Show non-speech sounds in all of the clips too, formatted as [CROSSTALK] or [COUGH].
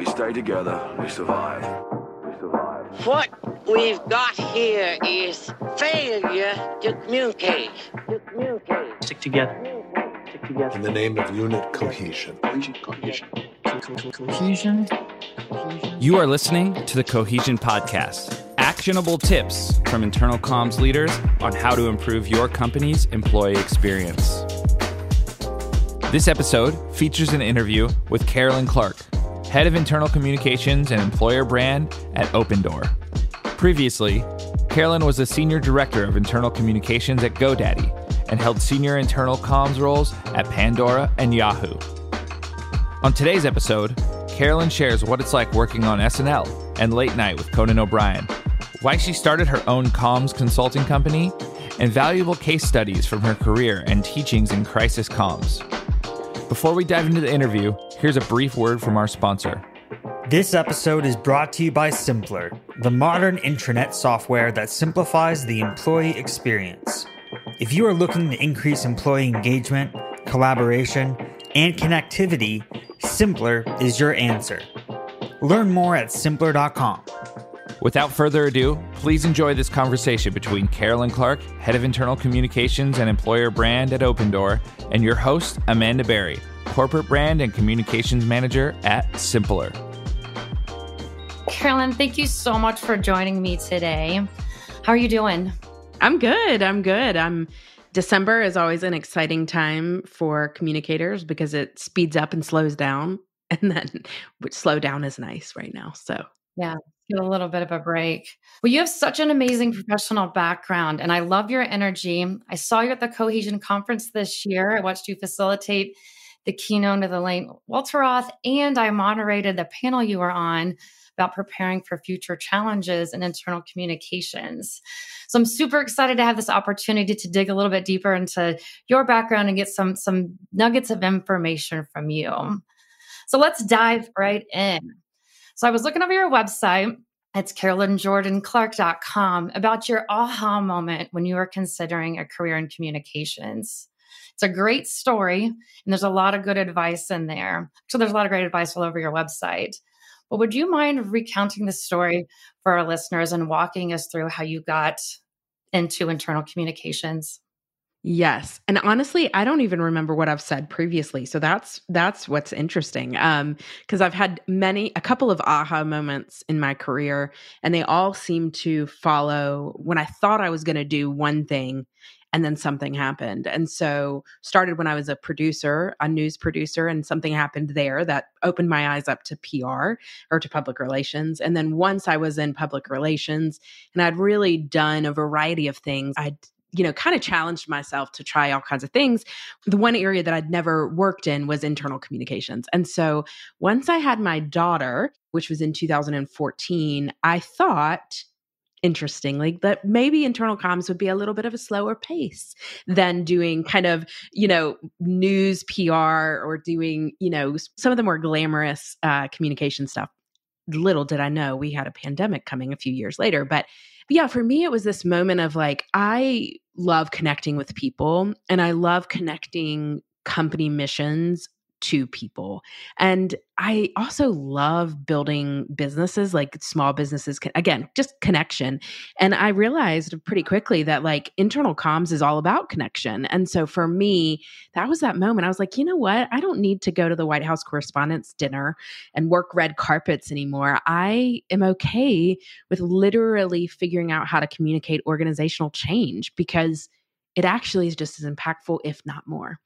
We stay together, we survive. We survive. What we've got here is failure to communicate. To communicate. Stick together. Stick together. in the name of unit cohesion. Cohesion. You are listening to the Cohesion Podcast actionable tips from internal comms leaders on how to improve your company's employee experience. This episode features an interview with Carolyn Clark, head of internal communications and employer brand at Opendoor. Previously, Carolyn was a senior director of internal communications at GoDaddy and held senior internal comms roles at Pandora and Yahoo. On today's episode, Carolyn shares what it's like working on SNL and Late Night with Conan O'Brien, why she started her own comms consulting company, and valuable case studies from her career and teachings in crisis comms. Before we dive into the interview, here's a brief word from our sponsor. This episode is brought to you by Simpplr, the modern intranet software that simplifies the employee experience. If you are looking to increase employee engagement, collaboration, and connectivity, Simpplr is your answer. Learn more at simpplr.com. Without further ado, please enjoy this conversation between Carolyn Clark, Head of Internal Communications and Employer Brand at Opendoor, and your host, Amanda Berry, Corporate Brand and Communications Manager at Simpplr. Carolyn, thank you so much for joining me today. How are you doing? I'm good. I'm good. I'm December is always an exciting time for communicators because it speeds up and slows down. [LAUGHS] And then which slow down is nice right now. So yeah, get a little bit of a break. Well, you have such an amazing professional background and I love your energy. I saw you at the Cohesion Conference this year. I watched you facilitate the keynote of the late Walter Roth, and I moderated the panel you were on about preparing for future challenges in internal communications. So I'm super excited to have this opportunity to dig a little bit deeper into your background and get some some nuggets of information from you. So let's dive right in. So I was looking over your website. It's carolynjordanclark.com about your aha moment when you were considering a career in communications. It's a great story, and there's a lot of good advice in there. So there's a lot of great advice all over your website. But would you mind recounting the story for our listeners and walking us through how you got into internal communications? Yes. And honestly, I don't even remember what I've said previously. So that's that's what's interesting. Um because I've had many a couple of aha moments in my career and they all seem to follow when I thought I was going to do one thing and then something happened. And so started when I was a producer, a news producer and something happened there that opened my eyes up to PR or to public relations. And then once I was in public relations and I'd really done a variety of things, I'd you know, kind of challenged myself to try all kinds of things. The one area that I'd never worked in was internal communications. And so once I had my daughter, which was in 2014, I thought interestingly that maybe internal comms would be a little bit of a slower pace than doing kind of you know news pr or doing you know some of the more glamorous uh, communication stuff little did i know we had a pandemic coming a few years later but yeah for me it was this moment of like i love connecting with people and i love connecting company missions to people. And I also love building businesses, like small businesses, again, just connection. And I realized pretty quickly that like internal comms is all about connection. And so for me, that was that moment. I was like, you know what? I don't need to go to the White House Correspondents' Dinner and work red carpets anymore. I am okay with literally figuring out how to communicate organizational change because it actually is just as impactful, if not more.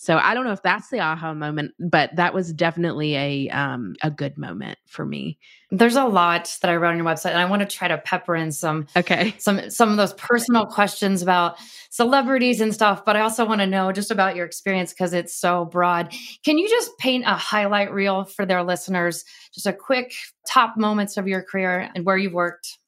So I don't know if that's the aha moment, but that was definitely a um, a good moment for me. There's a lot that I wrote on your website, and I want to try to pepper in some okay some some of those personal questions about celebrities and stuff. But I also want to know just about your experience because it's so broad. Can you just paint a highlight reel for their listeners? Just a quick top moments of your career and where you've worked.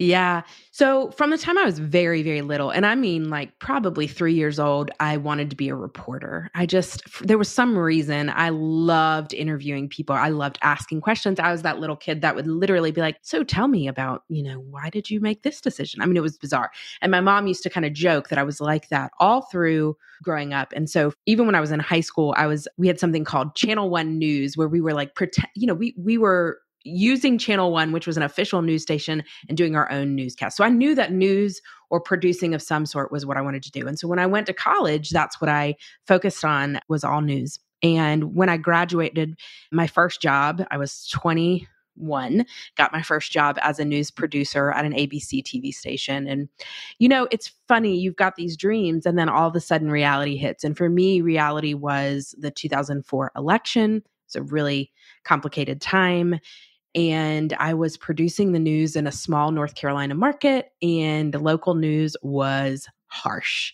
Yeah. So from the time I was very, very little, and I mean like probably three years old, I wanted to be a reporter. I just, there was some reason I loved interviewing people. I loved asking questions. I was that little kid that would literally be like, So tell me about, you know, why did you make this decision? I mean, it was bizarre. And my mom used to kind of joke that I was like that all through growing up. And so even when I was in high school, I was, we had something called Channel One News where we were like, pretend, you know, we, we were, using Channel One, which was an official news station, and doing our own newscast. So I knew that news or producing of some sort was what I wanted to do. And so when I went to college, that's what I focused on was all news. And when I graduated, my first job, I was 21, got my first job as a news producer at an ABC TV station. And, you know, it's funny, you've got these dreams, and then all of a sudden reality hits. And for me, reality was the 2004 election. It's a really complicated time and I was producing the news in a small North Carolina market, and the local news was harsh.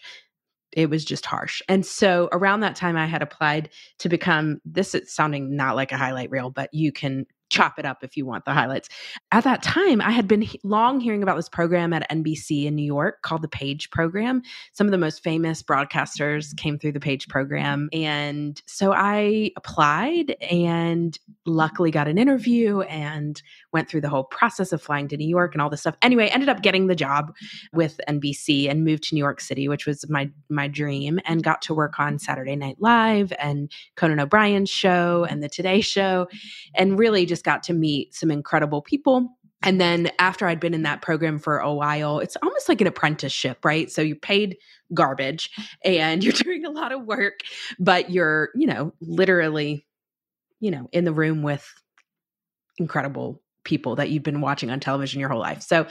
It was just harsh. And so around that time, I had applied to become this is sounding not like a highlight reel, but you can chop it up if you want the highlights. At that time, I had been long hearing about this program at NBC in New York called the Page Program. Some of the most famous broadcasters came through the Page Program. And so I applied and luckily got an interview and went through the whole process of flying to New York and all this stuff. Anyway, ended up getting the job with NBC and moved to New York City, which was my my dream, and got to work on Saturday Night Live and Conan O'Brien's show and the Today Show, and really just got to meet some incredible people. And then after I'd been in that program for a while, it's almost like an apprenticeship, right? So you're paid garbage and [LAUGHS] you're doing a lot of work, but you're, you know, literally, you know, in the room with incredible people that you've been watching on television your whole life. So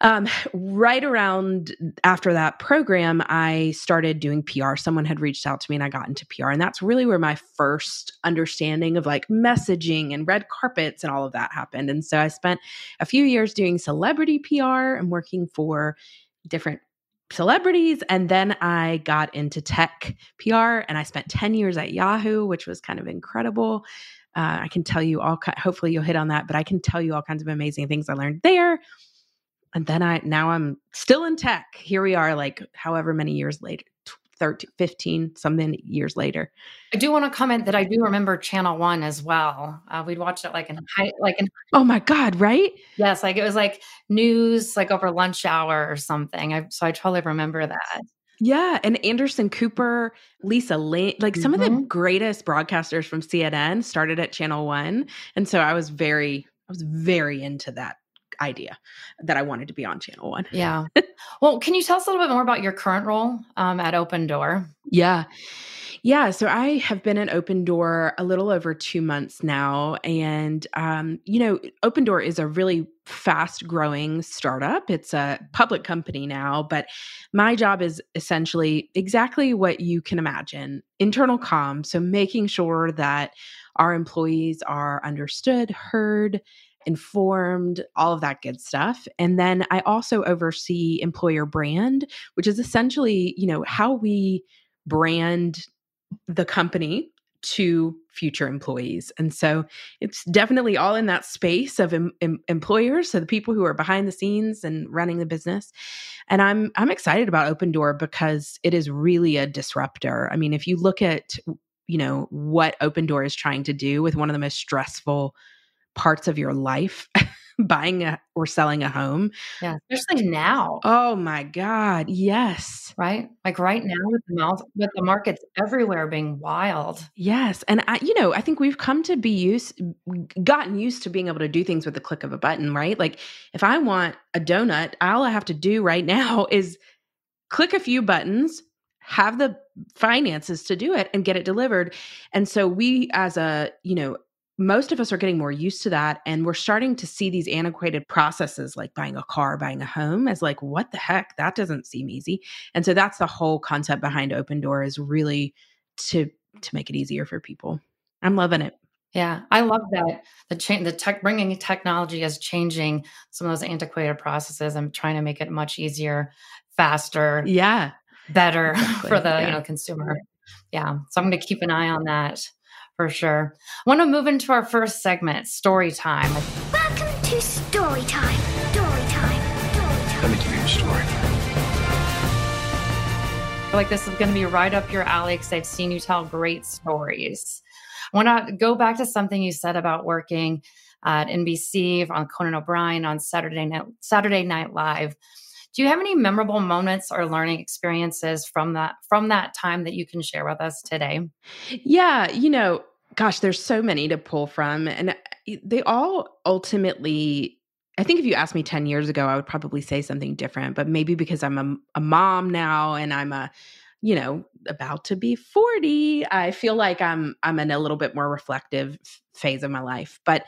um, right around after that program, I started doing PR. Someone had reached out to me and I got into PR. And that's really where my first understanding of like messaging and red carpets and all of that happened. And so I spent a few years doing celebrity PR and working for different celebrities. And then I got into tech PR and I spent 10 years at Yahoo, which was kind of incredible. Uh, I can tell you all, hopefully you'll hit on that, but I can tell you all kinds of amazing things I learned there and then I now I'm still in tech. Here we are, like however many years later, 13, 15, something years later. I do want to comment that I do remember Channel One as well. Uh, we'd watched it like in high, like in. Oh my God! Right? Yes, like it was like news, like over lunch hour or something. I, so I totally remember that. Yeah, and Anderson Cooper, Lisa Ling, like some mm-hmm. of the mm-hmm. greatest broadcasters from CNN started at Channel One, and so I was very, I was very into that idea that I wanted to be on Channel One. Yeah. well, can you tell us a little bit more about your current role um, at Opendoor? Yeah. Yeah, so I have been at Opendoor a little over two months now. And, um, you know, Opendoor is a really fast growing startup. It's a public company now, but my job is essentially exactly what you can imagine internal comms. So making sure that our employees are understood, heard, informed, all of that good stuff. And then I also oversee employer brand, which is essentially, you know, how we brand the company to future employees. And so it's definitely all in that space of em- em- employers, so the people who are behind the scenes and running the business. And I'm I'm excited about Opendoor because it is really a disruptor. I mean, if you look at you know what Opendoor is trying to do with one of the most stressful parts of your life [LAUGHS] buying a, or selling a home. Yeah, especially now. Oh my God, yes. Right, like right now with the mouth, with the markets everywhere being wild. Yes, and I, you know, I think we've come to be used, gotten used to being able to do things with the click of a button. Right, like if I want a donut, all I have to do right now [LAUGHS] is click a few buttons, have the finances to do it and get it delivered. And so we as a, you know, most of us are getting more used to that and we're starting to see these antiquated processes like buying a car buying a home as like what the heck? That doesn't seem easy. And so that's the whole concept behind Opendoor is really to to make it easier for people. I'm loving it. Yeah i love that the change the tech bringing technology is changing some of those antiquated processes and trying to make it much easier faster yeah. better [LAUGHS] exactly. for the yeah. you know consumer. Yeah so i'm going to keep an eye on that for sure. I want to move into our first segment, story time. Welcome to story time. Story time. Story time. Let me give you a story. I feel like this is going to be right up your alley because I've seen you tell great stories. I want to go back to something you said about working at NBC on Conan O'Brien on Saturday Night, Saturday Night Live. Do you have any memorable moments or learning experiences from that from that time that you can share with us today? Yeah, you know, gosh, there's so many to pull from and uh, they all ultimately I think if you asked me 10 years ago, I would probably say something different, but maybe because I'm a, a mom now and I'm a, you know, about to be 40, I feel like I'm I'm in a little bit more reflective phase of my life. But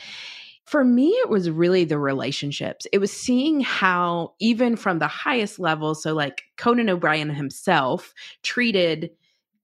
for me, it was really the relationships. It was seeing how, even from the highest level, so like Conan O'Brien himself treated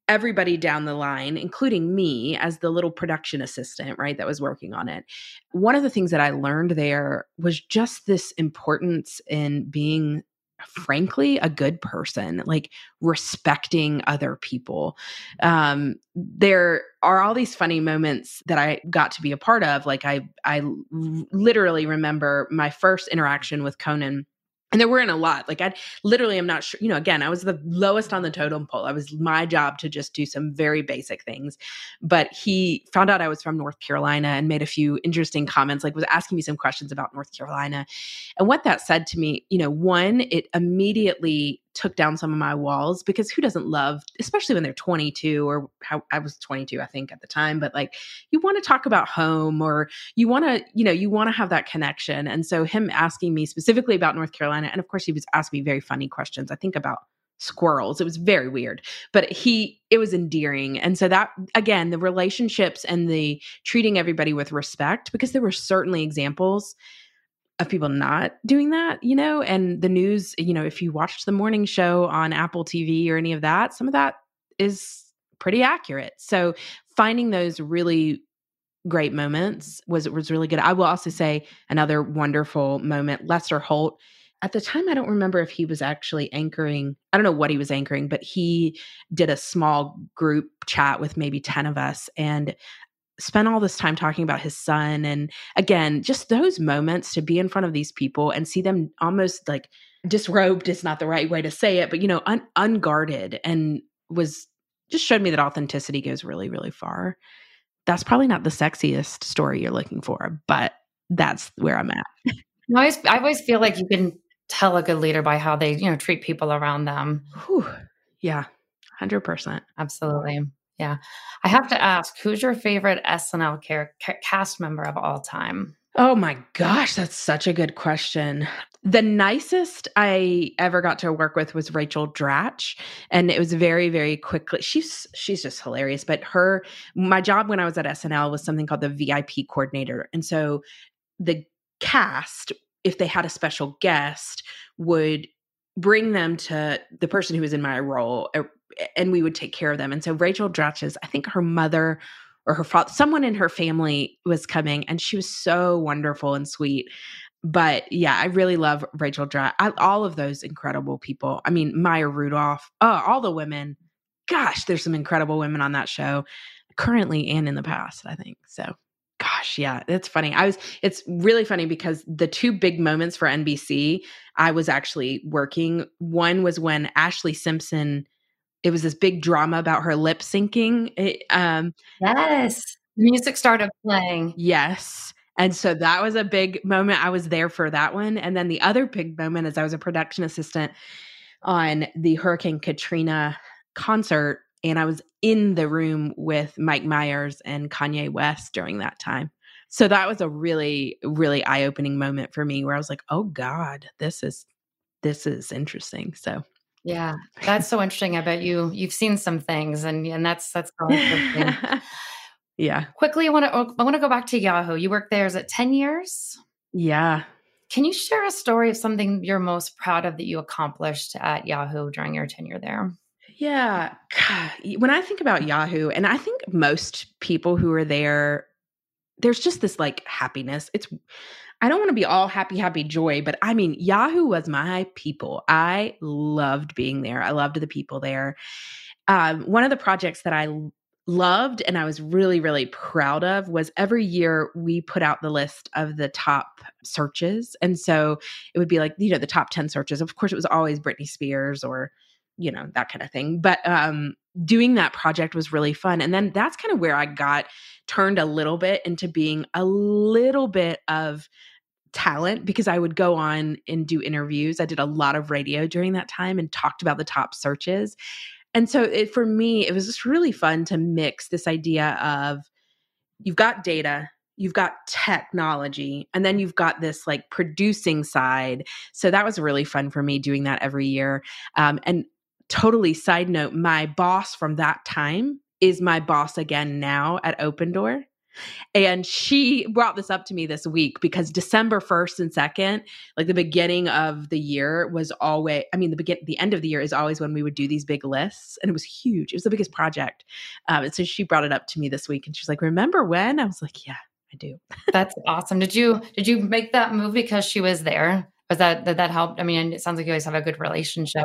everybody down the line, including me as the little production assistant, right, that was working on it. One of the things that I learned there was just this importance in being frankly a good person like respecting other people. Um there are all these funny moments that i got to be a part of like i i literally remember my first interaction with conan and there weren't a lot. Like I literally I'm not sure, you know, again, I was the lowest on the totem pole. I was my job to just do some very basic things. But he found out I was from North Carolina and made a few interesting comments, like was asking me some questions about North Carolina. And what that said to me, you know, one, it immediately took down some of my walls because who doesn't love, especially when they're 22 or how I was 22, I think at the time, but like you want to talk about home or you want to, you know, you want to have that connection. And so him asking me specifically about North Carolina, and of course he was asking me very funny questions. I think about squirrels. It was very weird, but he, it was endearing. And so that, again, the relationships and the treating everybody with respect, because there were certainly examples of people not doing that, you know, and the news, you know, if you watched the morning show on Apple TV or any of that, some of that is pretty accurate. So finding those really great moments was was really good. I will also say another wonderful moment, Lester Holt. At the time, I don't remember if he was actually anchoring. I don't know what he was anchoring, but he did a small group chat with maybe 10 of us. And spent all this time talking about his son and again just those moments to be in front of these people and see them almost like disrobed is not the right way to say it but you know un- unguarded and was just showed me that authenticity goes really really far. That's probably not the sexiest story you're looking for but that's where i'm at. I always, I always feel like you can tell a good leader by how they you know treat people around them. Whew. yeah. 100% absolutely yeah. I have to ask, who's your favorite SNL car- cast member of all time? Oh my gosh, that's such a good question. The nicest I ever got to work with was Rachel Dratch, and it was very, very quickly. She's she's just hilarious. But her, my job when I was at SNL was something called the VIP coordinator, and so the cast, if they had a special guest, would bring them to the person who was in my role er, and we would take care of them. And so Rachel Dratch's, I think her mother or her father, someone in her family was coming, and she was so wonderful and sweet. But yeah, I really love Rachel Dratch. All of those incredible people. I mean, Maya Rudolph, oh, all the women. Gosh, there's some incredible women on that show, currently and in the past. I think so. Gosh, yeah, it's funny. I was. It's really funny because the two big moments for NBC, I was actually working. One was when Ashlee Simpson it was this big drama about her lip syncing. It, um, yes, music started playing. Yes. And so that was a big moment. I was there for that one. And then the other big moment is I was a production assistant on the Hurricane Katrina concert. And I was in the room with Mike Myers and Kanye West during that time. So that was a really, really eye opening moment for me where I was like, oh God, this is this is interesting. So yeah, that's so interesting. I bet you you've seen some things, and and that's that's [LAUGHS] yeah. Quickly, I want to oh, I want to go back to Yahoo. You worked there is it ten years? Yeah. Can you share a story of something you're most proud of that you accomplished at Yahoo during your tenure there? Yeah. [SIGHS] When I think about Yahoo, and I think most people who are there, there's just this like happiness. It's I don't want to be all happy, happy joy, but I mean, Yahoo was my people. I loved being there. I loved the people there. Um, one of the projects that I loved and I was really, really proud of was every year we put out the list of the top searches. And so it would be like, you know, the top 10 searches. Of course, it was always Britney Spears or, you know, that kind of thing. But um, doing that project was really fun. And then that's kind of where I got turned a little bit into being a little bit of talent because I would go on and do interviews. I did a lot of radio during that time and talked about the top searches. And so it, for me, it was just really fun to mix this idea of you've got data, you've got technology, and then you've got this like producing side. So that was really fun for me doing that every year. Um, and totally side note, my boss from that time is my boss again now at Opendoor. And she brought this up to me this week because December 1st and 2nd, like the beginning of the year was always I mean the begin the end of the year is always when we would do these big lists and it was huge. It was the biggest project. Um, and so she brought it up to me this week and she's like, "Remember when?" I was like, "Yeah, I do." That's awesome. Did you did you make that move because she was there? Was that did that helped? I mean, it sounds like you guys have a good relationship.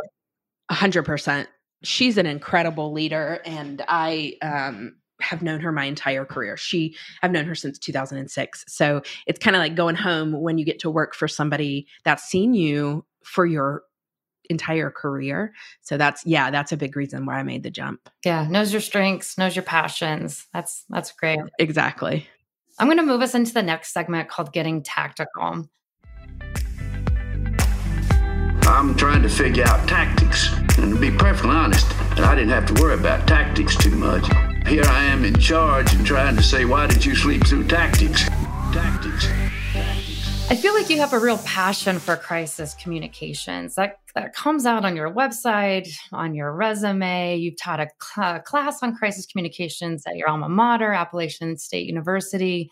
A hundred percent. She's an incredible leader and I um have known her my entire career. She I've known her since 2006. So it's kind of like going home when you get to work for somebody that's seen you for your entire career. So that's yeah, that's a big reason why I made the jump. Yeah, knows your strengths, knows your passions. That's that's great. Exactly. I'm going to move us into the next segment called getting tactical. I'm trying to figure out tactics. And to be perfectly honest, I didn't have to worry about tactics too much. Here I am in charge and trying to say, why did you sleep through tactics? Tactics. I feel like you have a real passion for crisis communications. That that comes out on your website, on your resume. You've taught a cl- class on crisis communications at your alma mater, Appalachian State University.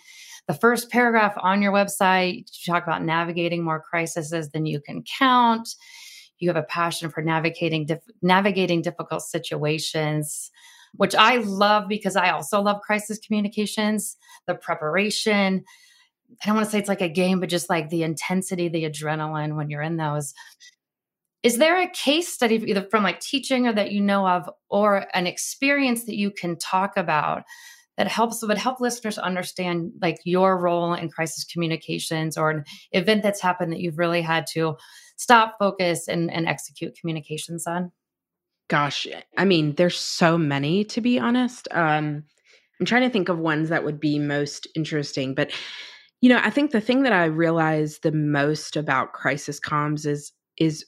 The first paragraph on your website, you talk about navigating more crises than you can count. You have a passion for navigating dif- navigating difficult situations which I love because I also love crisis communications, the preparation. I don't want to say it's like a game, but just like the intensity, the adrenaline when you're in those. Is there a case study either from like teaching or that you know of, or an experience that you can talk about that helps would help listeners understand like your role in crisis communications or an event that's happened that you've really had to stop, focus, and, and execute communications on? Gosh, I mean, there's so many to be honest. Um, I'm trying to think of ones that would be most interesting, but you know, I think the thing that I realize the most about crisis comms is is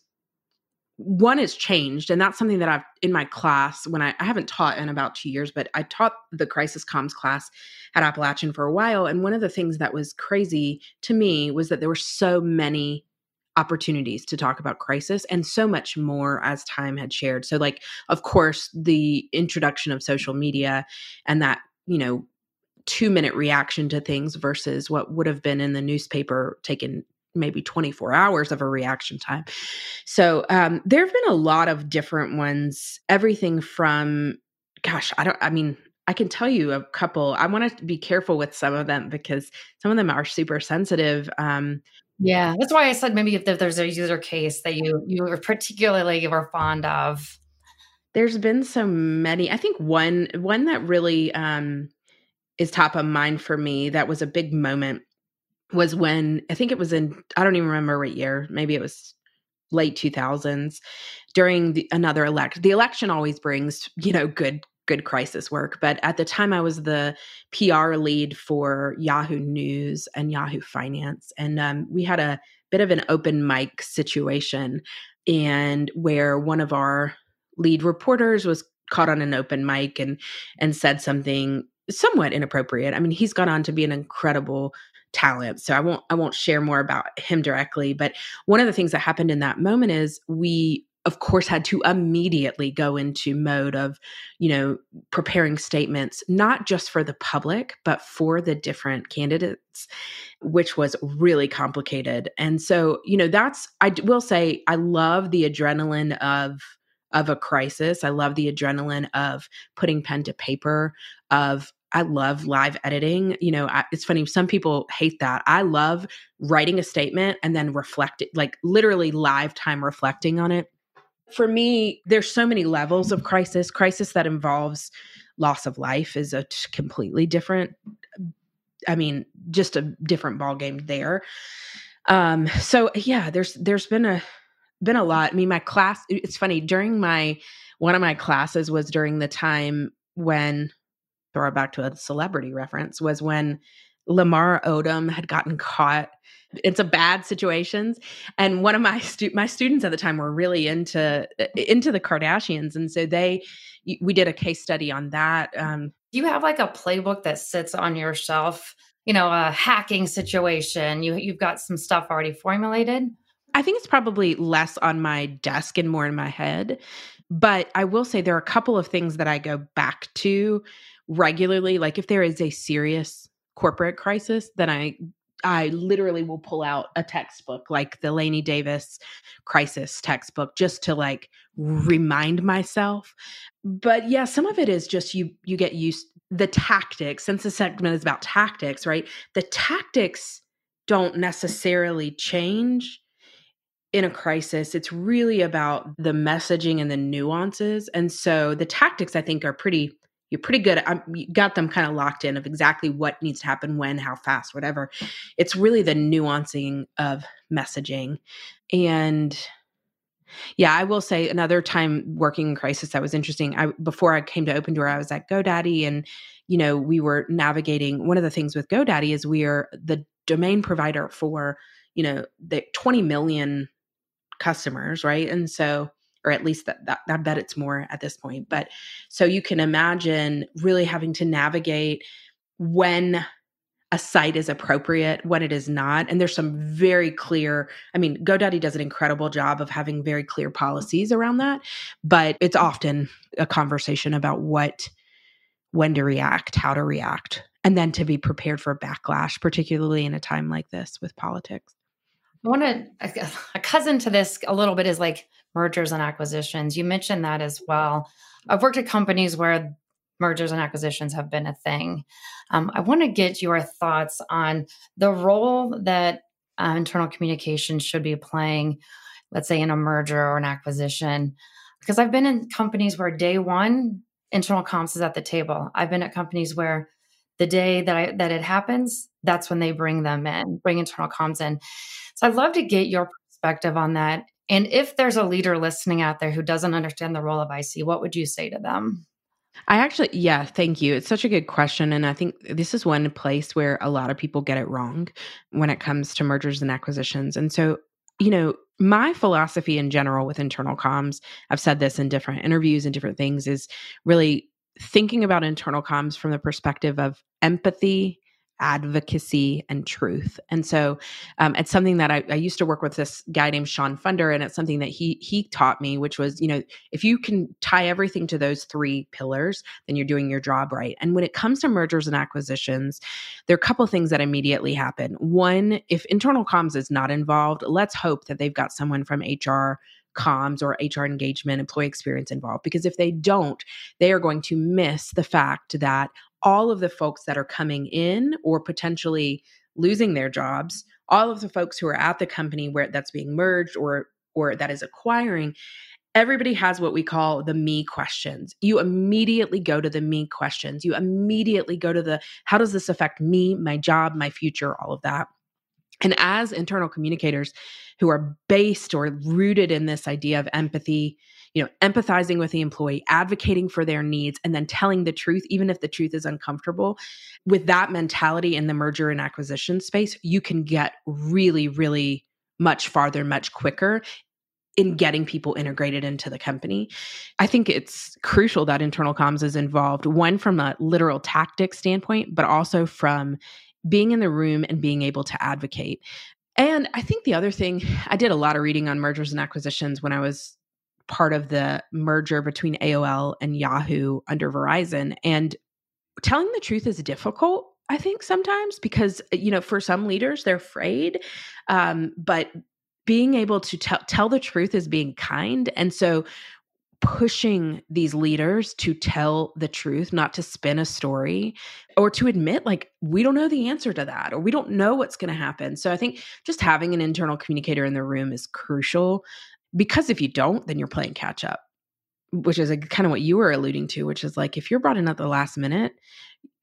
one is changed, and that's something that I've in my class when I, I haven't taught in about two years, but I taught the crisis comms class at Appalachian for a while, and one of the things that was crazy to me was that there were so many opportunities to talk about crisis and so much more as time had shared. So, like, of course, the introduction of social media and that, you know, two minute reaction to things versus what would have been in the newspaper taken maybe 24 hours of a reaction time. So, um, there have been a lot of different ones, everything from, gosh, I don't, I mean, I can tell you a couple. I want to be careful with some of them because some of them are super sensitive. Um, yeah, that's why I said maybe if there's a user case that you you were particularly were fond of. There's been so many. I think one one that really um, is top of mind for me that was a big moment was when I think it was in I don't even remember what year. Maybe it was late 2000s during the, another election. The election always brings you know good good crisis work. But at the time, I was the PR lead for Yahoo News and Yahoo Finance. And um, we had a bit of an open mic situation, and where one of our lead reporters was caught on an open mic and and said something somewhat inappropriate. I mean, he's gone on to be an incredible talent. So I won't I won't share more about him directly, but one of the things that happened in that moment is we of course had to immediately go into mode of you know preparing statements not just for the public but for the different candidates which was really complicated and so you know that's i will say i love the adrenaline of of a crisis i love the adrenaline of putting pen to paper of I love live editing. You know, I, it's funny. Some people hate that. I love writing a statement and then reflect it, like literally live time reflecting on it for me, there's so many levels of crisis, crisis that involves loss of life is a t- completely different i mean just a different ball game there um so yeah there's there's been a been a lot i mean my class it's funny during my one of my classes was during the time when throw it back to a celebrity reference was when lamar odom had gotten caught in some bad situations and one of my stu- my students at the time were really into into the kardashians and so they we did a case study on that um Do you have like a playbook that sits on your shelf? You know, a hacking situation. You you've got some stuff already formulated. I think it's probably less on my desk and more in my head. But I will say there are a couple of things that I go back to regularly. Like if there is a serious corporate crisis, then I I literally will pull out a textbook like the Lainey Davis crisis textbook just to like remind myself. But yeah, some of it is just you you get used the tactics since the segment is about tactics, right? The tactics don't necessarily change in a crisis. It's really about the messaging and the nuances. And so the tactics I think are pretty you're pretty good. At, um, you got them kind of locked in of exactly what needs to happen when, how fast, whatever. It's really the nuancing of messaging. And yeah, I will say another time working in crisis that was interesting. I before I came to Opendoor, I was at GoDaddy and you know, we were navigating one of the things with GoDaddy is we are the domain provider for, you know, the 20 million customers, right? And so or at least that, that I bet it's more at this point. But so you can imagine really having to navigate when a site is appropriate, when it is not. And there's some very clear, I mean, GoDaddy does an incredible job of having very clear policies around that, but it's often a conversation about what, when to react, how to react, and then to be prepared for backlash, particularly in a time like this with politics. I want to [LAUGHS] a cousin to this a little bit is like mergers and acquisitions. You mentioned that as well. I've worked at companies where mergers and acquisitions have been a thing. Um, I want to get your thoughts on the role that uh, internal communication should be playing, let's say in a merger or an acquisition. Because I've been in companies where day one, internal comms is at the table. I've been at companies where the day that I, that it happens, that's when they bring them in, bring internal comms in. So I'd love to get your perspective on that. And if there's a leader listening out there who doesn't understand the role of IC, what would you say to them? I actually, yeah, thank you. It's such a good question. And I think this is one place where a lot of people get it wrong when it comes to mergers and acquisitions. And so, you know, my philosophy in general with internal comms, I've said this in different interviews and different things, is really thinking about internal comms from the perspective of empathy advocacy and truth. And so um, it's something that I, I, used to work with this guy named Sean Funder, and it's something that he he taught me, which was, you know, if you can tie everything to those three pillars, then you're doing your job right. And when it comes to mergers and acquisitions, there are a couple things that immediately happen. One, if internal comms is not involved, let's hope that they've got someone from HR comms or HR engagement, employee experience involved. Because if they don't, they are going to miss the fact that all of the folks that are coming in or potentially losing their jobs, all of the folks who are at the company where that's being merged or or that is acquiring, everybody has what we call the me questions. You immediately go to the me questions. You immediately go to the how does this affect me, my job, my future, all of that. And as internal communicators who are based or rooted in this idea of empathy, you know, empathizing with the employee, advocating for their needs, and then telling the truth, even if the truth is uncomfortable. With that mentality in the merger and acquisition space, you can get really, really much farther, much quicker in getting people integrated into the company. I think it's crucial that internal comms is involved, one from a literal tactic standpoint, but also from being in the room and being able to advocate. And I think the other thing, I did a lot of reading on mergers and acquisitions when I was part of the merger between AOL and Yahoo under Verizon. And telling the truth is difficult. I think sometimes because you know for some leaders they're afraid, um, but being able to tell tell the truth is being kind, and so pushing these leaders to tell the truth, not to spin a story or to admit, like, we don't know the answer to that or we don't know what's going to happen. So I think just having an internal communicator in the room is crucial because if you don't, then you're playing catch up. which is a, kind of what you were alluding to, which is like if you're brought in at the last minute,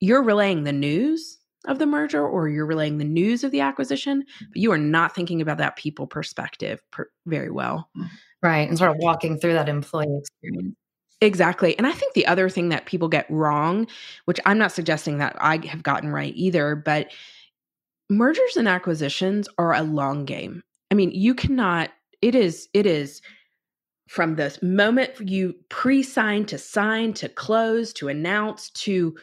you're relaying the news of the merger or you're relaying the news of the acquisition, mm-hmm. but you are not thinking about that people perspective per, very well. Mm-hmm. Right. And sort of walking through that employee experience. Exactly. And I think the other thing that people get wrong, which I'm not suggesting that I have gotten right either, but mergers and acquisitions are a long game. I mean, you cannot, it is, it is from the moment you pre sign to sign to close to announce to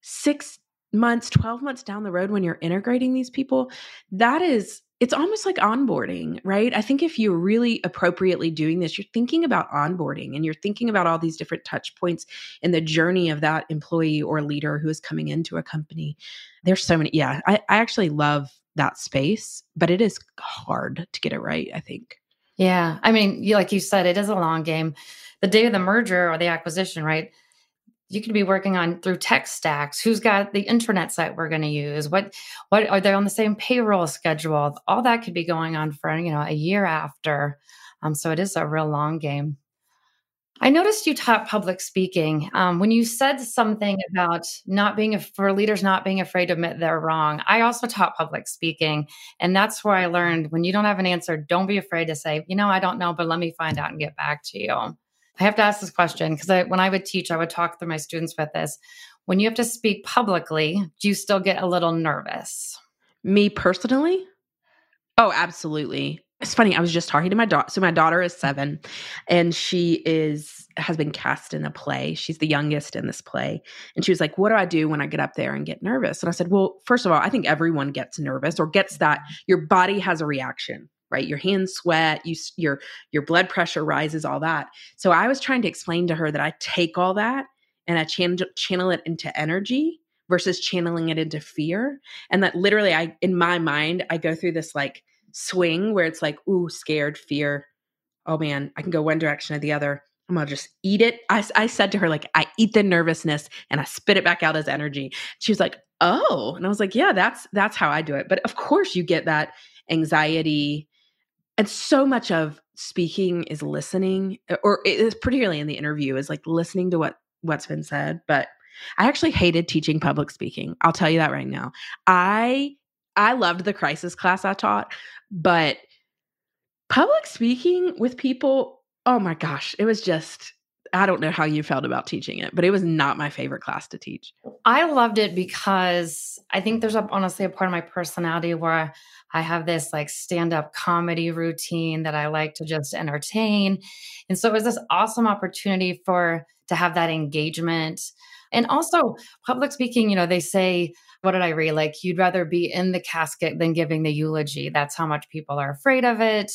six months, 12 months down the road when you're integrating these people, that is it's almost like onboarding, right? I think if you're really appropriately doing this, you're thinking about onboarding and you're thinking about all these different touch points in the journey of that employee or leader who is coming into a company. There's so many. Yeah, I, I actually love that space, but it is hard to get it right, I think. Yeah. I mean, you, like you said, it is a long game. The day of the merger or the acquisition, right? you could be working on through tech stacks who's got the internet site we're going to use what what are they on the same payroll schedule all that could be going on for you know a year after um, so it is a real long game i noticed you taught public speaking um, when you said something about not being for leaders not being afraid to admit they're wrong i also taught public speaking and that's where i learned when you don't have an answer don't be afraid to say you know i don't know but let me find out and get back to you I have to ask this question because when I would teach, I would talk through my students with this. When you have to speak publicly, do you still get a little nervous? Me personally? Oh, absolutely. It's funny. I was just talking to my daughter. So my daughter is seven, and she is has been cast in a play. She's the youngest in this play, and she was like, "What do I do when I get up there and get nervous?" And I said, "Well, first of all, I think everyone gets nervous or gets that your body has a reaction right your hands sweat you your your blood pressure rises all that so i was trying to explain to her that i take all that and i channel channel it into energy versus channeling it into fear and that literally i in my mind i go through this like swing where it's like ooh scared fear. Oh man i can go one direction or the other. I'm gonna just eat it. I, I said to her like i eat the nervousness and i spit it back out as energy. She was like oh. And i was like yeah that's that's how i do it. But of course you get that anxiety and so much of speaking is listening uh, or it is particularly in the interview is like listening to what what's been said. But i actually hated teaching public speaking. I'll tell you that right now. I i loved the crisis class i taught but public speaking with people oh my gosh it was just I don't know how you felt about teaching it, but it was not my favorite class to teach. I loved it because I think there's a, honestly a part of my personality where I have this like stand up comedy routine that I like to just entertain. And so it was this awesome opportunity for to have that engagement. And also public speaking, you know, they say, what did I read? Like you'd rather be in the casket than giving the eulogy. That's how much people are afraid of it.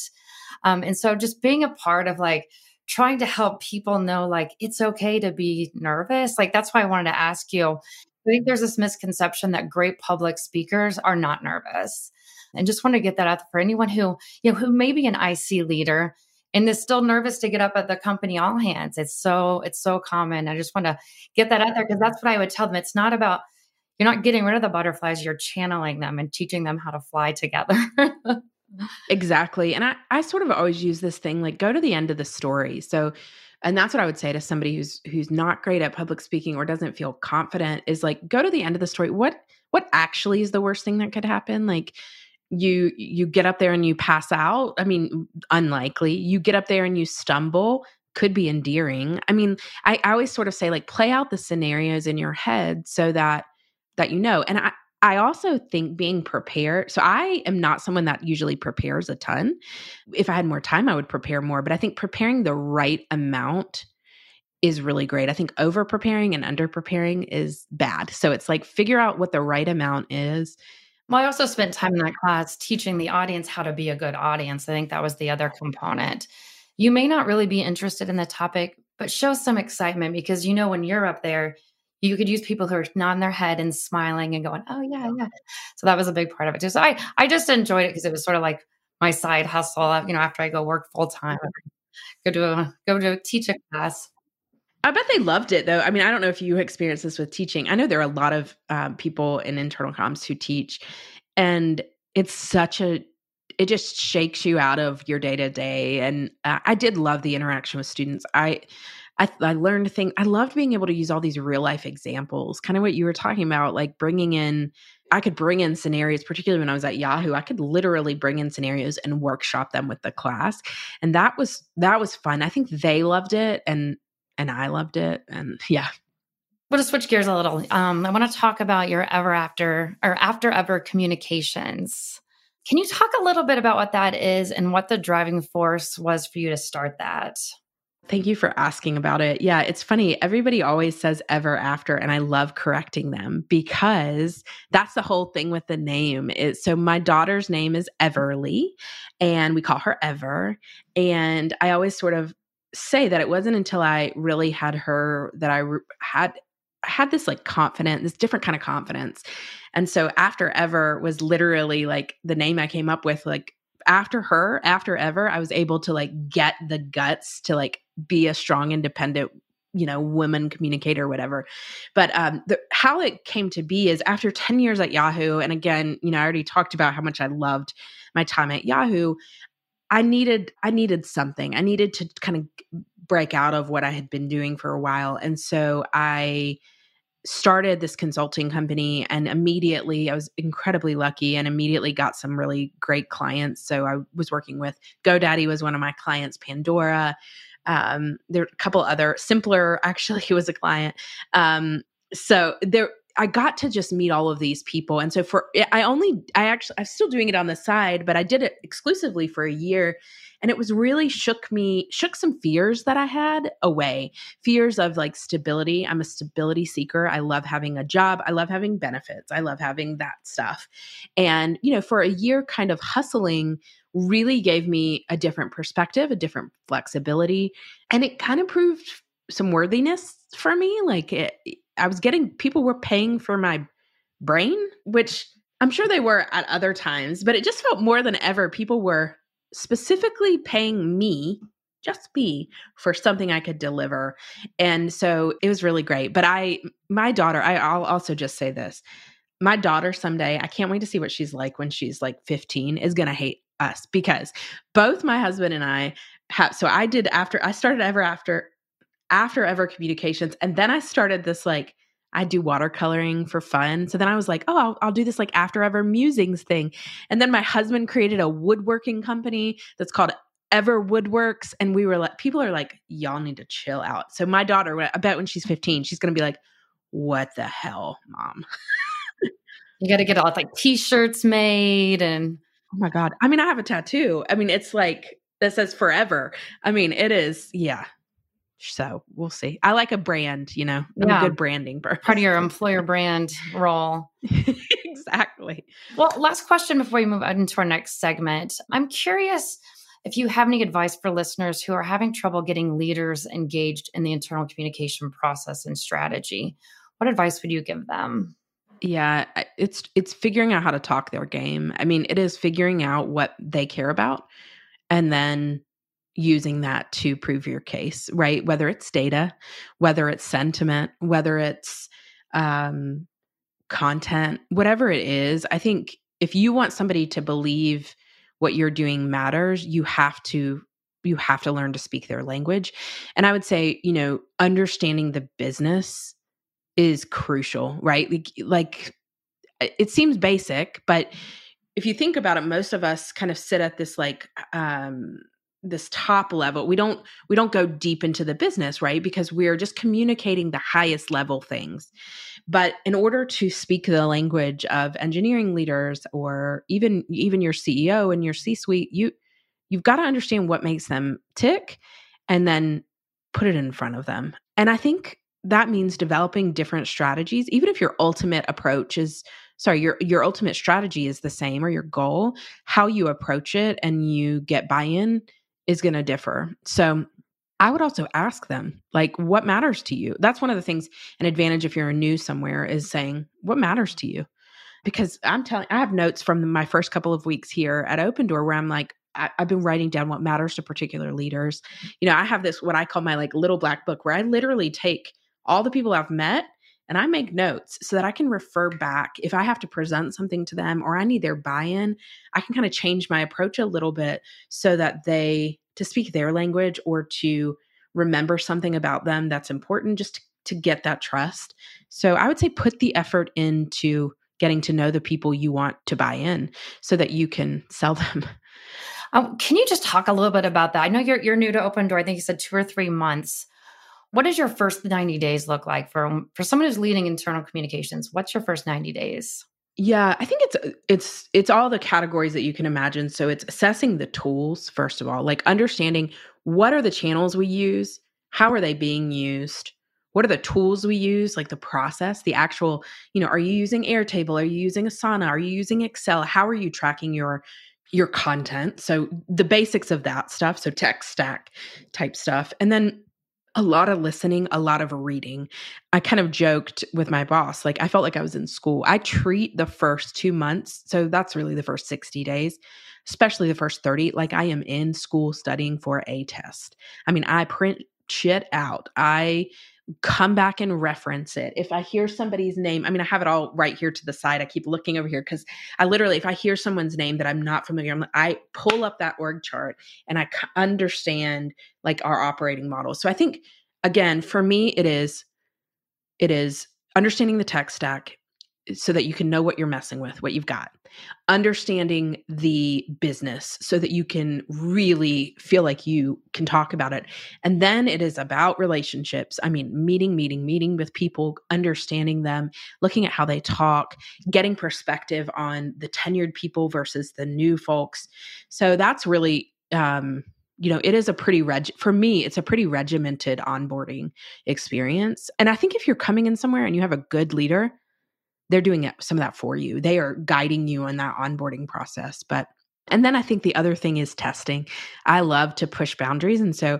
Um, and so just being a part of like trying to help people know like it's okay to be nervous. Like that's why I wanted to ask you. I think there's this misconception that great public speakers are not nervous. And just want to get that out for anyone who, you know, who may be an IC leader and is still nervous to get up at the company all hands. It's so, it's so common. I just want to get that out there because that's what I would tell them. It's not about, you're not getting rid of the butterflies, you're channeling them and teaching them how to fly together. [LAUGHS] exactly. And I, I sort of always use this thing like go to the end of the story. So, and that's what I would say to somebody who's who's not great at public speaking or doesn't feel confident is like go to the end of the story. What what actually is the worst thing that could happen? Like you you get up there and you pass out i mean unlikely you get up there and you stumble could be endearing i mean I, I always sort of say like play out the scenarios in your head so that that you know and i I also think being prepared. So I am not someone that usually prepares a ton. If I had more time, I would prepare more, but I think preparing the right amount is really great. I think over preparing and under preparing is bad. So it's like figure out what the right amount is well, I also spent time in that class teaching the audience how to be a good audience. I think that was the other component. You may not really be interested in the topic, but show some excitement because you know when you're up there, you could use people who are nodding their head and smiling and going, "Oh yeah, yeah." So that was a big part of it too. So I I just enjoyed it because it was sort of like my side hustle. You know, after I go work full time, go to a, go to teach a class. I bet they loved it though. I mean, I don't know if you experienced this with teaching. I know there are a lot of um, people in internal comms who teach, and it's such a it just shakes you out of your day to day. And uh, I did love the interaction with students. I I, I learned things. I loved being able to use all these real life examples, kind of what you were talking about, like bringing in, I could bring in scenarios, particularly when I was at Yahoo. I could literally bring in scenarios and workshop them with the class. And that was, that was fun. I think they loved it and, and I loved it. And yeah. We'll just switch gears a little. Um, I want to talk about your ever after or after ever communications. Can you talk a little bit about what that is and what the driving force was for you to start that? Thank you for asking about it. Yeah, it's funny. Everybody always says ever after, and I love correcting them because that's the whole thing with the name. Is so my daughter's name is Everly, and we call her Ever. And I always sort of say that it wasn't until I really had her that I had had this like confidence, this different kind of confidence. And so after ever was literally like the name I came up with, like after her, after ever, I was able to like get the guts to like be a strong, independent you know woman communicator whatever but um the, how it came to be is after 10 years at yahoo and again you know i already talked about how much i loved my time at yahoo i needed i needed something i needed to kind of break out of what i had been doing for a while and so i started this consulting company and immediately I was incredibly lucky and immediately got some really great clients. So I was working with GoDaddy was one of my clients, Pandora. Um, there are a couple other simpplr actually [LAUGHS] was a client. Um, so there I got to just meet all of these people. And so for eh, I only I actually I'm still doing it on the side, but I did it exclusively for a year and it was really shook me shook some fears that I had away. Fears of like stability. I'm a stability seeker. I love having a job. I love having benefits. I love having that stuff. And you know, for a year kind of hustling really gave me a different perspective, a different flexibility, and it kind of proved some worthiness for me like it I was getting people were paying for my brain, which I'm sure they were at other times, but it just felt more than ever people were specifically paying me just me for something I could deliver. And so it was really great. But I my daughter, I'll also just say this. My daughter someday, I can't wait to see what she's like when she's like 15, is gonna hate us because both my husband and I have so I did after I started ever after after ever communications and then i started this like i do watercoloring for fun so then i was like oh I'll, I'll, do this like after ever musings thing. And then my husband created a woodworking company that's called ever woodworks and we were like people are like y'all need to chill out. So my daughter i bet when she's 15 she's gonna be like what the hell mom? You gotta get all like t-shirts made and oh my god. I mean i have a tattoo. I mean it's like that says forever. I mean it is yeah so we'll see. I like a brand, you know, I'm yeah. a good branding person. [LAUGHS] Part of your employer brand role. [LAUGHS] exactly. Well, last question before we move on into our next segment. I'm curious if you have any advice for listeners who are having trouble getting leaders engaged in the internal communication process and strategy. What advice would you give them? Yeah, it's it's figuring out how to talk their game. I mean, it is figuring out what they care about and then using that to prove your case, right? Whether it's data, whether it's sentiment, whether it's um, content, whatever it is, I think if you want somebody to believe what you're doing matters, you have to you have to learn to speak their language. And I would say, you know, understanding the business is crucial, right? Like, like it seems basic, but if you think about it, most of us kind of sit at this like um this top level we don't we don't go deep into the business right? Because we're just communicating the highest level things. But in order to speak the language of engineering leaders or even even your ceo and your c suite you you've got to understand what makes them tick and then put it in front of them. And i think that means developing different strategies. Even if your ultimate approach is sorry your your ultimate strategy is the same or your goal how you approach it and you get buy-in is going to differ. So I would also ask them, like, what matters to you? That's one of the things, an advantage if you're new somewhere is saying, what matters to you? Because I'm telling, I have notes from my first couple of weeks here at Opendoor where I'm like, I, have been writing down what matters to particular leaders. You know, I have this, what I call my like little black book where I literally take all the people I've met and I make notes so that I can refer back if I have to present something to them or I need their buy-in, I can kind of change my approach a little bit so that they to speak their language or to remember something about them that's important just to, to get that trust. So I would say put the effort into getting to know the people you want to buy in so that you can sell [LAUGHS] them. Um, can you just talk a little bit about that? I know you're you're new to Opendoor. I think you said two or three months. What does your first 90 days look like for um, for someone who's leading internal communications? What's your first 90 days? Yeah, I think it's it's it's all the categories that you can imagine. So it's assessing the tools first of all, like understanding what are the channels we use, how are they being used, what are the tools we use, like the process, the actual, you know, are you using Airtable, are you using Asana, are you using Excel, how are you tracking your your content. So the basics of that stuff, so tech stack type stuff. And then a lot of listening, a lot of reading. I kind of joked with my boss, like I felt like I was in school. I treat the first 2 months, so that's really the first 60 days, especially the first 30, like I am in school studying for a test. I mean, I print shit out. I come back and reference it. If I hear somebody's name, I mean, I have it all right here to the side. I keep looking over here because I literally, if I hear someone's name that I'm not familiar, I'm, I pull up that org chart and I understand like our operating model. So I think again, for me, it is, it is understanding the tech stack so that you can know what you're messing with, what you've got. Understanding the business so that you can really feel like you can talk about it. And then it is about relationships. I mean, meeting, meeting, meeting with people, understanding them, looking at how they talk, getting perspective on the tenured people versus the new folks. So that's really um you know it is a pretty reg for me it's a pretty regimented onboarding experience and i think if you're coming in somewhere and you have a good leader they're doing some of that for you. They are guiding you in that onboarding process. But, and then I think the other thing is testing. I love to push boundaries. And so,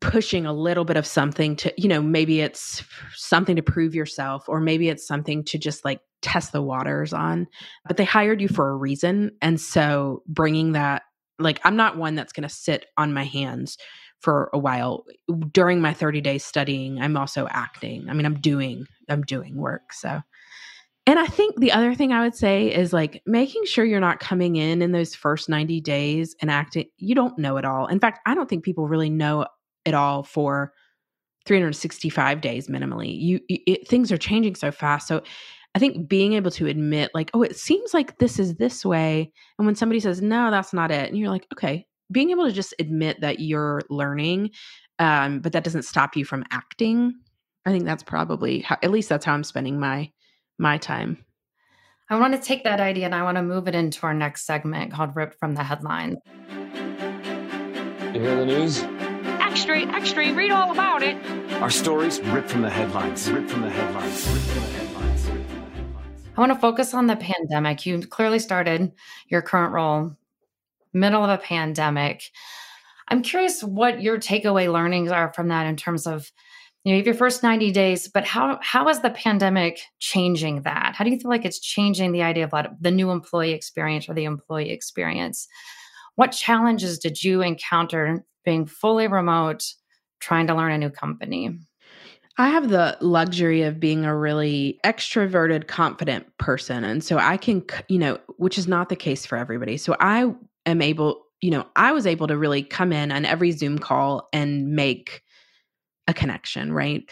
pushing a little bit of something to, you know, maybe it's something to prove yourself, or maybe it's something to just like test the waters on. But they hired you for a reason. And so, bringing that, like, I'm not one that's going to sit on my hands for a while during my 30 days studying i'm also acting i mean i'm doing i'm doing work so and i think the other thing i would say is like making sure you're not coming in in those first 90 days and acting you don't know it all in fact i don't think people really know it all for 365 days minimally you it, things are changing so fast so I think being able to admit, like, oh, it seems like this is this way. And when somebody says, no, that's not it. And you're like, okay, being able to just admit that you're learning, um, but that doesn't stop you from acting. I think that's probably how, at least that's how I'm spending my my time. I want to take that idea and I want to move it into our next segment called "Ripped from the Headlines." You hear the news? Extra, extra, read all about it. Our stories ripped from the headlines. Ripped from the headlines. Ripped from the headlines. I want to focus on the pandemic. You clearly started your current role middle of a pandemic. I'm curious what your takeaway learnings are from that in terms of you know, your first 90 days, but how how is the pandemic changing that? How do you feel like it's changing the idea of the new employee experience or the employee experience? What challenges did you encounter being fully remote, trying to learn a new company? I have the luxury of being a really extroverted, confident person. And so I can, you know, which is not the case for everybody. So I am able, you know, I was able to really come in on every Zoom call and make a connection, right?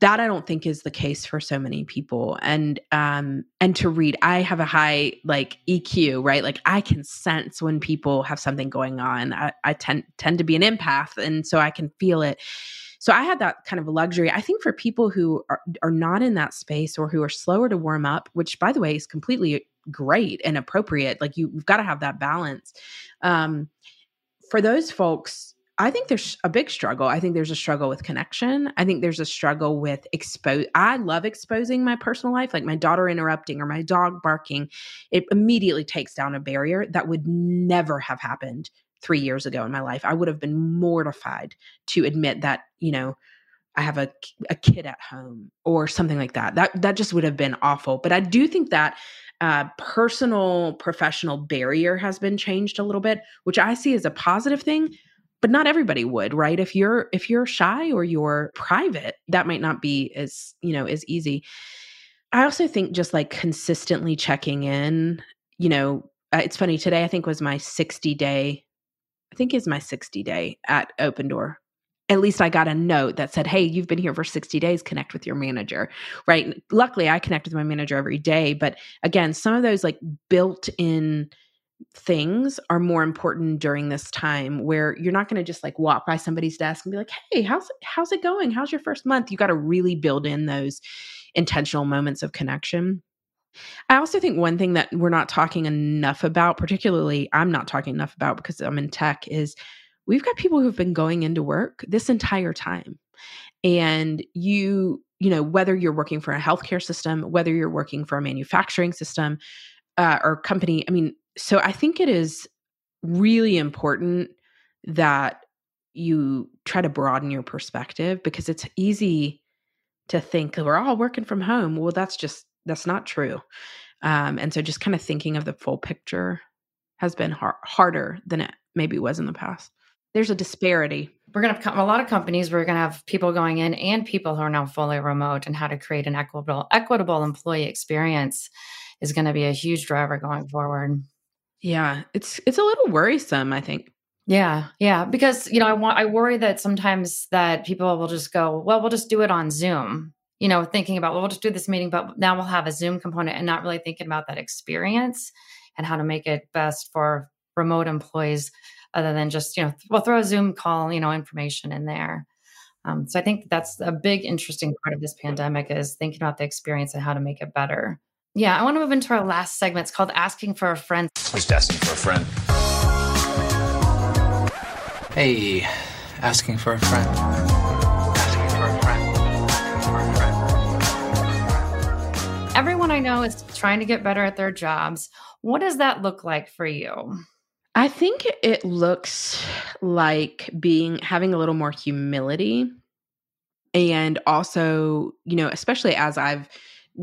That I don't think is the case for so many people. And um and to read, I have a high like EQ, right? Like I can sense when people have something going on. I, I tend tend to be an empath and so I can feel it. So I had that kind of luxury. I think for people who are, are not in that space or who are slower to warm up, which by the way is completely great and appropriate. Like you, have got to have that balance. Um, for those folks, I think there's a big struggle. I think there's a struggle with connection. I think there's a struggle with expose. I love exposing my personal life, like my daughter interrupting or my dog barking. It immediately takes down a barrier that would never have happened three years ago in my life. I would have been mortified to admit that, you know, I have a, a kid at home or something like that. That that just would have been awful. But I do think that uh, personal professional barrier has been changed a little bit, which I see as a positive thing. But not everybody would, right? If you're if you're shy or you're private, that might not be as you know as easy. I also think just like consistently checking in. You know, uh, it's funny today. I think was my 60 day. I think is my 60 day at Opendoor at least I got a note that said, Hey, you've been here for 60 days, connect with your manager, right? Luckily, I connect with my manager every day. But again, some of those like built in things are more important during this time where you're not going to just like walk by somebody's desk and be like, Hey, how's, how's it going? How's your first month? You got to really build in those intentional moments of connection. I also think one thing that we're not talking enough about, particularly I'm not talking enough about because I'm in tech, is we've got people who've been going into work this entire time. And you, you know, whether you're working for a healthcare system, whether you're working for a manufacturing system uh, or company, I mean, so I think it is really important that you try to broaden your perspective because it's easy to think we're all working from home. Well, that's just that's not true. Um, and so just kind of thinking of the full picture has been har- harder than it maybe was in the past there's a disparity. We're going to have a lot of companies. We're going to have people going in and people who are now fully remote, and how to create an equitable equitable employee experience is going to be a huge driver going forward. Yeah, it's it's a little worrisome. I think. Yeah, yeah, because you know I want I worry that sometimes that people will just go, well, we'll just do it on Zoom. You know, thinking about well, we'll just do this meeting, but now we'll have a Zoom component, and not really thinking about that experience and how to make it best for remote employees other than just, you know, we'll throw a Zoom call, you know, information in there. Um, so I think that's a big, interesting part of this pandemic is thinking about the experience and how to make it better. Yeah, I want to move into our last segment. It's called Asking for a Friend. Just asking for a friend. Hey, asking for a friend. Asking for a friend. For a friend. Everyone I know is trying to get better at their jobs. What does that look like for you? I think it looks like being having a little more humility and also, you know, especially as I've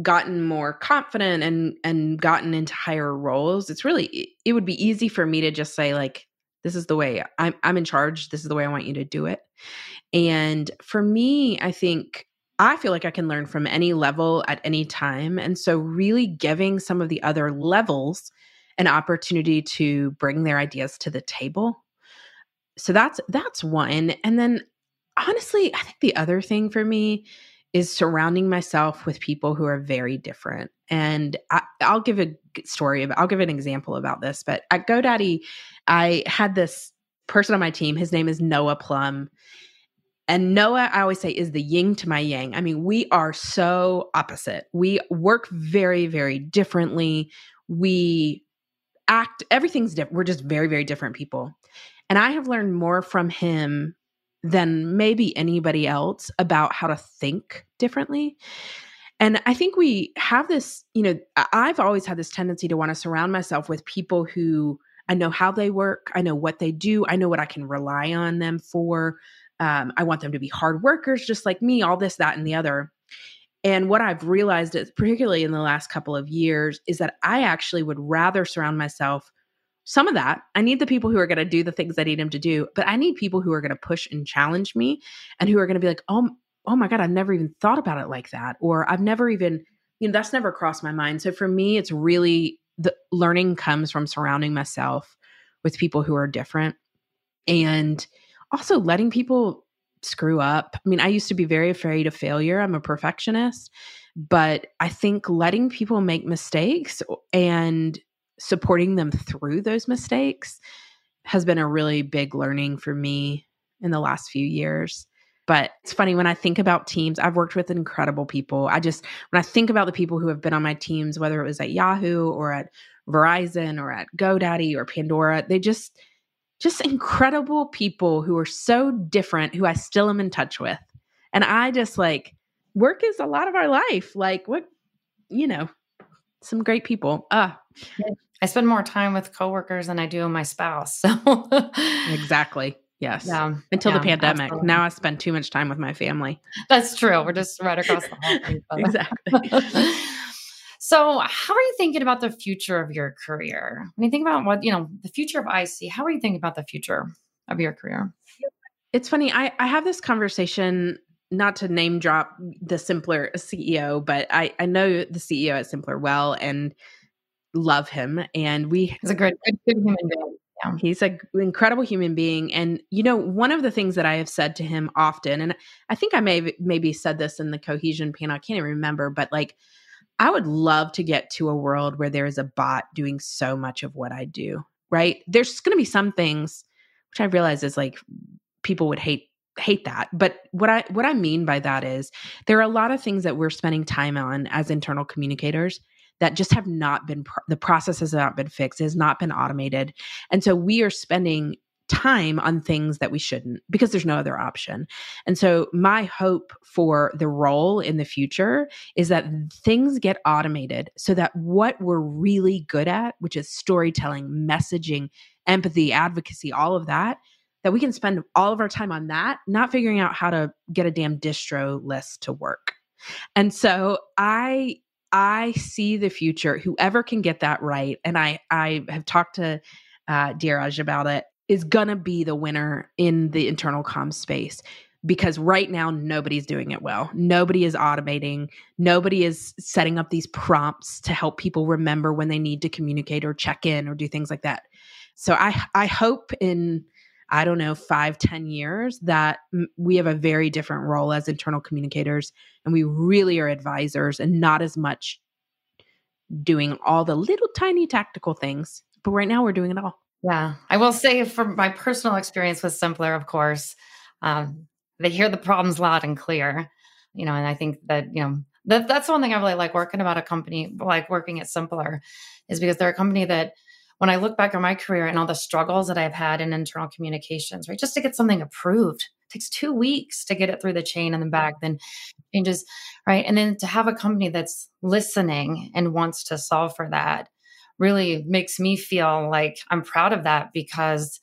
gotten more confident and and gotten into higher roles, it's really it would be easy for me to just say like this is the way I'm I'm in charge, this is the way I want you to do it. And for me, I think I feel like I can learn from any level at any time. And so really giving some of the other levels an opportunity to bring their ideas to the table. So that's that's one. And then honestly, I think the other thing for me is surrounding myself with people who are very different. And I, will give a story about, I'll give an example about this. But at GoDaddy, I had this person on my team. His name is Noah Plum. And Noah, I always say, is the yin to my yang. I mean, we are so opposite. We work very, very differently. We act everything's different we're just very very different people. And i have learned more from him than maybe anybody else about how to think differently. And i think we have this you know i've always had this tendency to want to surround myself with people who i know how they work i know what they do i know what i can rely on them for um, i want them to be hard workers just like me all this that and the other and what I've realized, is, particularly in the last couple of years, is that I actually would rather surround myself. Some of that, I need the people who are going to do the things I need them to do, but I need people who are going to push and challenge me and who are going to be like, oh, oh my God, I've never even thought about it like that. Or I've never even, you know, that's never crossed my mind. So for me, it's really the learning comes from surrounding myself with people who are different and also letting people screw up. I mean, I used to be very afraid of failure. I'm a perfectionist, but I think letting people make mistakes and supporting them through those mistakes has been a really big learning for me in the last few years. But it's funny when I think about teams, I've worked with incredible people. I just, when I think about the people who have been on my teams, whether it was at Yahoo or at Verizon or at GoDaddy or Pandora, they just, just incredible people who are so different who I still am in touch with. And I just like work is a lot of our life. Like what you know, some great people. Ah. I spend more time with coworkers than I do with my spouse. So Exactly. Yes. Yeah. Until yeah, the pandemic. absolutely. Now I spend too much time with my family. That's true. We're just right across the hall. from each other. Exactly. [LAUGHS] so, how are you thinking about the future of your career? When you think about what, you know, the future of IC, how are you thinking about the future of your career? It's funny. I, I have this conversation, not to name drop the Simpplr CEO, but I, I know the CEO at Simpplr well and love him. And we He's a great, good, good human being. Yeah. He's an incredible human being. And, you know, one of the things that I have said to him often, and I think I may maybe said this in the cohesion panel, I can't even remember, but like, I would love to get to a world where there is a bot doing so much of what I do, right? There's going to be some things which I realize is like people would hate hate that but what i what i mean by that is there are a lot of things that we're spending time on as internal communicators that just have not been the process has not been fixed has not been automated and so we are spending time on things that we shouldn't because there's no other option. And so my hope for the role in the future is that things get automated so that what we're really good at, which is storytelling, messaging, empathy, advocacy, all of that, that we can spend all of our time on that, not figuring out how to get a damn distro list to work. And so I I see the future. Whoever can get that right, and I I have talked to uh, Dhiraj about it, is gonna be the winner in the internal com space because right now nobody's doing it well. Nobody is automating. Nobody is setting up these prompts to help people remember when they need to communicate or check in or do things like that. So I I hope in I don't know, five, ten years, that we have a very different role as internal communicators and we really are advisors and not as much doing all the little tiny tactical things. But right now we're doing it all. Yeah. I will say from my personal experience with Simpplr, of course, um, they hear the problems loud and clear, you know, and I think that, you know, that, that's one thing I really like working about a company, like working at Simpplr, is because they're a company that when I look back on my career and all the struggles that I've had in internal communications, right, just to get something approved takes two weeks to get it through the chain and then back, then changes, right? And then to have a company that's listening and wants to solve for that really makes me feel like I'm proud of that because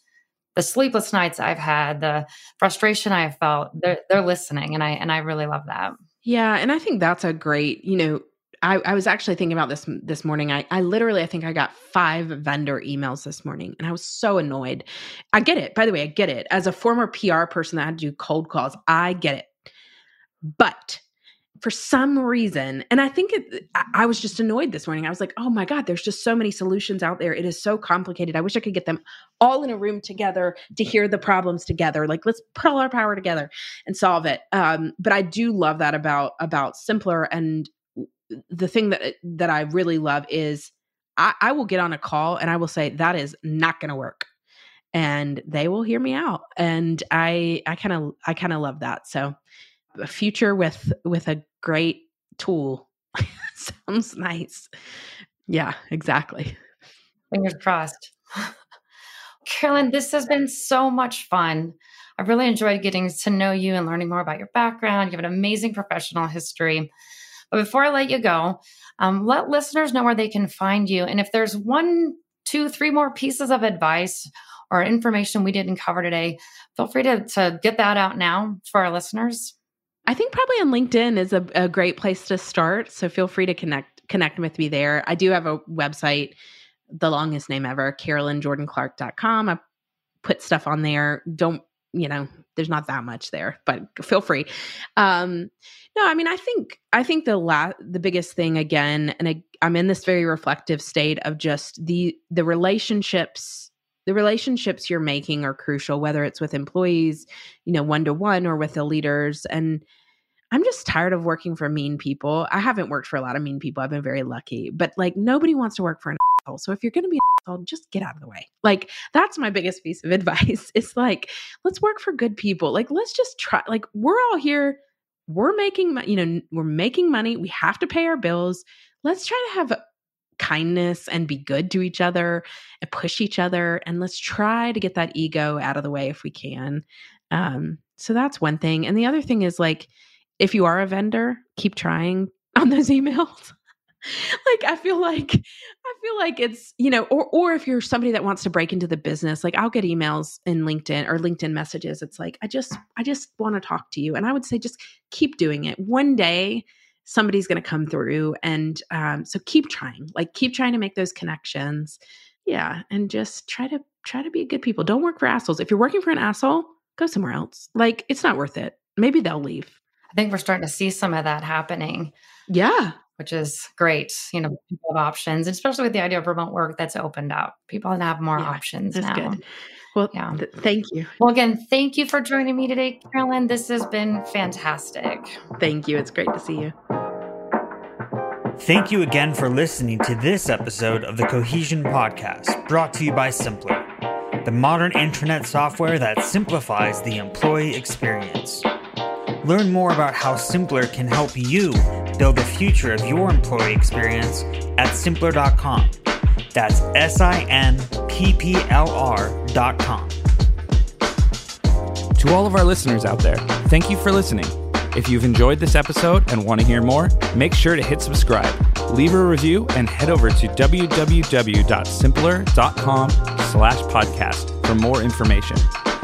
the sleepless nights I've had, the frustration I've felt, they're, they're listening. And I, and I really love that. Yeah. And I think that's a great, you know, I, I was actually thinking about this this morning. I, I literally, I think I got five vendor emails this morning, and I was so annoyed. I get it. By the way, I get it. As a former PR person that had to do cold calls, I get it. But for some reason, and I think it, I was just annoyed this morning. I was like, oh my God, there's just so many solutions out there. It is so complicated. I wish I could get them all in a room together to hear the problems together. Like, let's put all our power together and solve it. Um, but I do love that about about simpplr and the thing that that I really love is I, I will get on a call and I will say that is not going to work, and they will hear me out, and I I kind of I kind of love that. So a future with with a great tool [LAUGHS] sounds nice. Yeah, exactly. Fingers crossed. Carolyn, this has been so much fun. I've really enjoyed getting to know you and learning more about your background. You have an amazing professional history. But before I let you go, um, let listeners know where they can find you. And if there's one, two, three more pieces of advice or information we didn't cover today, feel free to, to get that out now for our listeners. I think probably on LinkedIn is a, a great place to start. So feel free to connect connect with me there. I do have a website, the longest name ever, carolynjordanclark.com. I put stuff on there. Don't you know there's not that much there but feel free um no i mean i think i think the la- the biggest thing again and I, i'm in this very reflective state of just the the relationships the relationships you're making are crucial whether it's with employees you know one to one or with the leaders and I'm just tired of working for mean people. I haven't worked for a lot of mean people. I've been very lucky, but like nobody wants to work for an [LAUGHS] asshole. So if you're going to be an [LAUGHS] asshole, just get out of the way. Like that's my biggest piece of [LAUGHS] advice. It's like, let's work for good people. Like let's just try, like we're all here. We're making, you know, we're making money. We have to pay our bills. Let's try to have kindness and be good to each other and push each other. And let's try to get that ego out of the way if we can. Um, so that's one thing. And the other thing is like, if you are a vendor, keep trying [LAUGHS] on those emails. like I feel like I feel like it's, you know, or or if you're somebody that wants to break into the business, like I'll get emails in LinkedIn or LinkedIn messages. It's like, I just I just want to talk to you. And I would say just keep doing it. One day somebody's going to come through and um so keep trying. Like keep trying to make those connections. Yeah, and just try to try to be good people. Don't work for assholes. If you're working for an asshole, go somewhere else. Like it's not worth it. Maybe they'll leave. I think we're starting to see some of that happening. Yeah. which is great. You know, people have options, especially with the idea of remote work that's opened up. People have more Yeah, options that's now. good. Well, Yeah. th- thank you. Well, again, thank you for joining me today, Carolyn. This has been fantastic. Thank you. It's great to see you. Thank you again for listening to this episode of the Cohesion Podcast, brought to you by Simpplr, the modern intranet software that simplifies the employee experience. Learn more about how Simpplr can help you build the future of your employee experience at simpplr.com. That's S I N P P L R.com. To all of our listeners out there, thank you for listening. If you've enjoyed this episode and want to hear more, make sure to hit subscribe, leave a review, and head over to www.simpplr.com slash podcast for more information.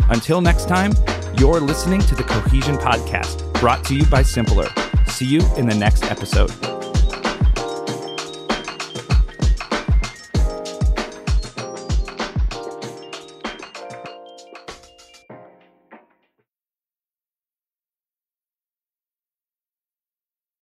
Until next time, you're listening to the Cohesion Podcast, brought to you by Simpplr. See you in the next episode.